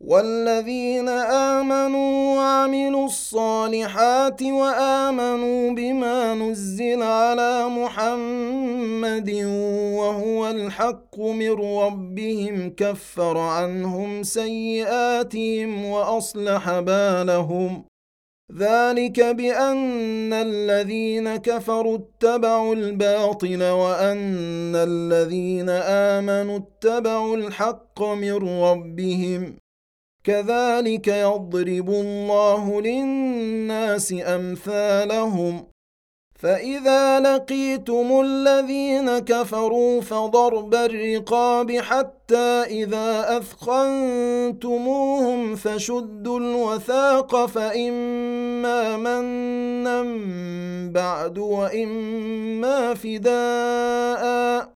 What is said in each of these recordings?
والذين آمنوا وعملوا الصالحات وآمنوا بما نزل على محمد وهو الحق من ربهم كفر عنهم سيئاتهم وأصلح بالهم. ذلك بأن الذين كفروا اتبعوا الباطل وأن الذين آمنوا اتبعوا الحق من ربهم. كذلك يضرب الله للناس أمثالهم. فإذا لقيتم الذين كفروا فضرب الرقاب حتى إذا أثخنتموهم فشدوا الوثاق فإما منا بعد وإما فداء.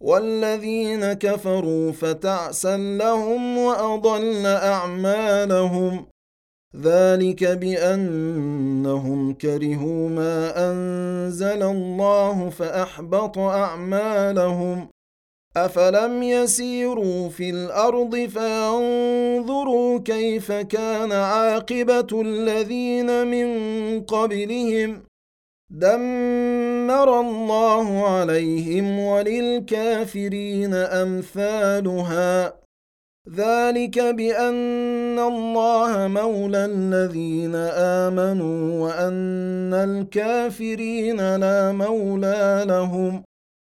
والذين كفروا فتعسا لهم وأضل أعمالهم. ذلك بأنهم كرهوا ما أنزل الله فأحبط أعمالهم. أفلم يسيروا في الأرض فينظروا كيف كان عاقبة الذين من قبلهم. دمر الله عليهم وللكافرين أمثالها. ذلك بأن الله مولى الذين آمنوا وأن الكافرين لا مولى لهم.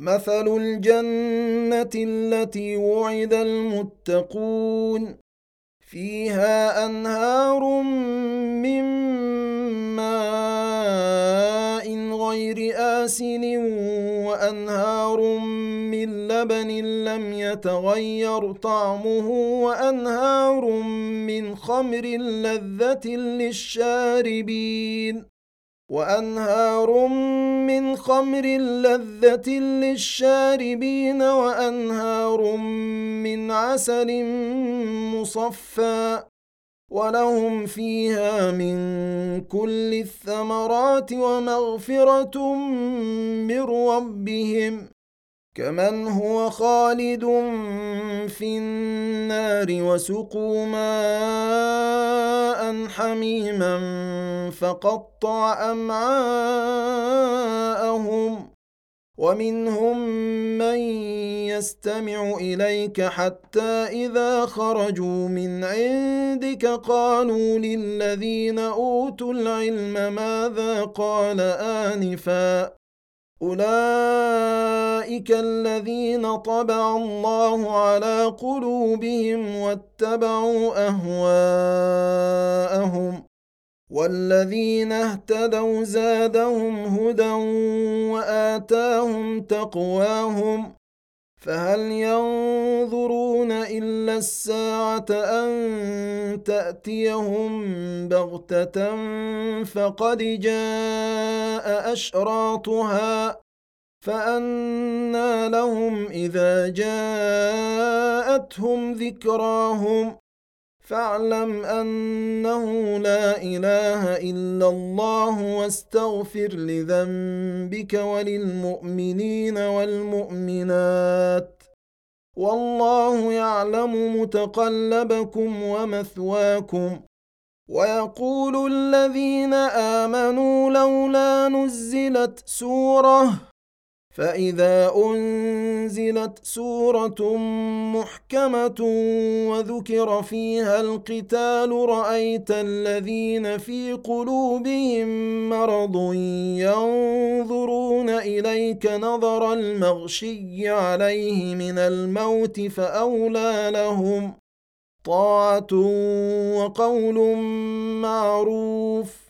مثل الجنة التي وعد المتقون فيها أنهار من ماء غير آسن وأنهار من لبن لم يتغير طعمه وأنهار من خمر لذة للشاربين وأنهار من خمر لذة للشاربين وأنهار من عسل مصفى ولهم فيها من كل الثمرات ومغفرة من ربهم كمن هو خالد في النار وسقوا ماء حميما فقطع امعاءهم ومنهم من يستمع اليك حتى اذا خرجوا من عندك قالوا للذين اوتوا العلم ماذا قال انفا اولئك الذين طبع الله على قلوبهم واتبعوا اهواءهم والذين اهتدوا زادهم هدى واتاهم تقواهم فهل ينظرون الا الساعة ان تاتيهم بغته فقد جاء اشراطها فانى لهم إذا جاءتهم ذكراهم فاعلم أنه لا إله إلا الله واستغفر لذنبك وللمؤمنين والمؤمنات والله يعلم متقلبكم ومثواكم ويقول الذين آمنوا لولا نزلت سورة فإذا أنزلت سورة محكمة وذكر فيها القتال رأيت الذين في قلوبهم مرض ينظرون إليك نظر المغشي عليه من الموت فأولى لهم طاعة وقول معروف.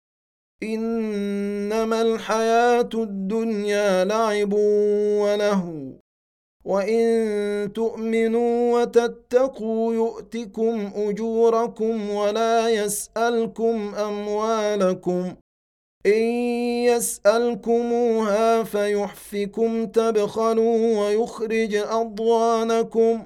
إنما الحياة الدنيا لعب ولهو وإن تؤمنوا وتتقوا يؤتكم أجوركم ولا يسألكم أموالكم إن يسألكموها فيحفكم تبخلوا ويخرج أضغانكم.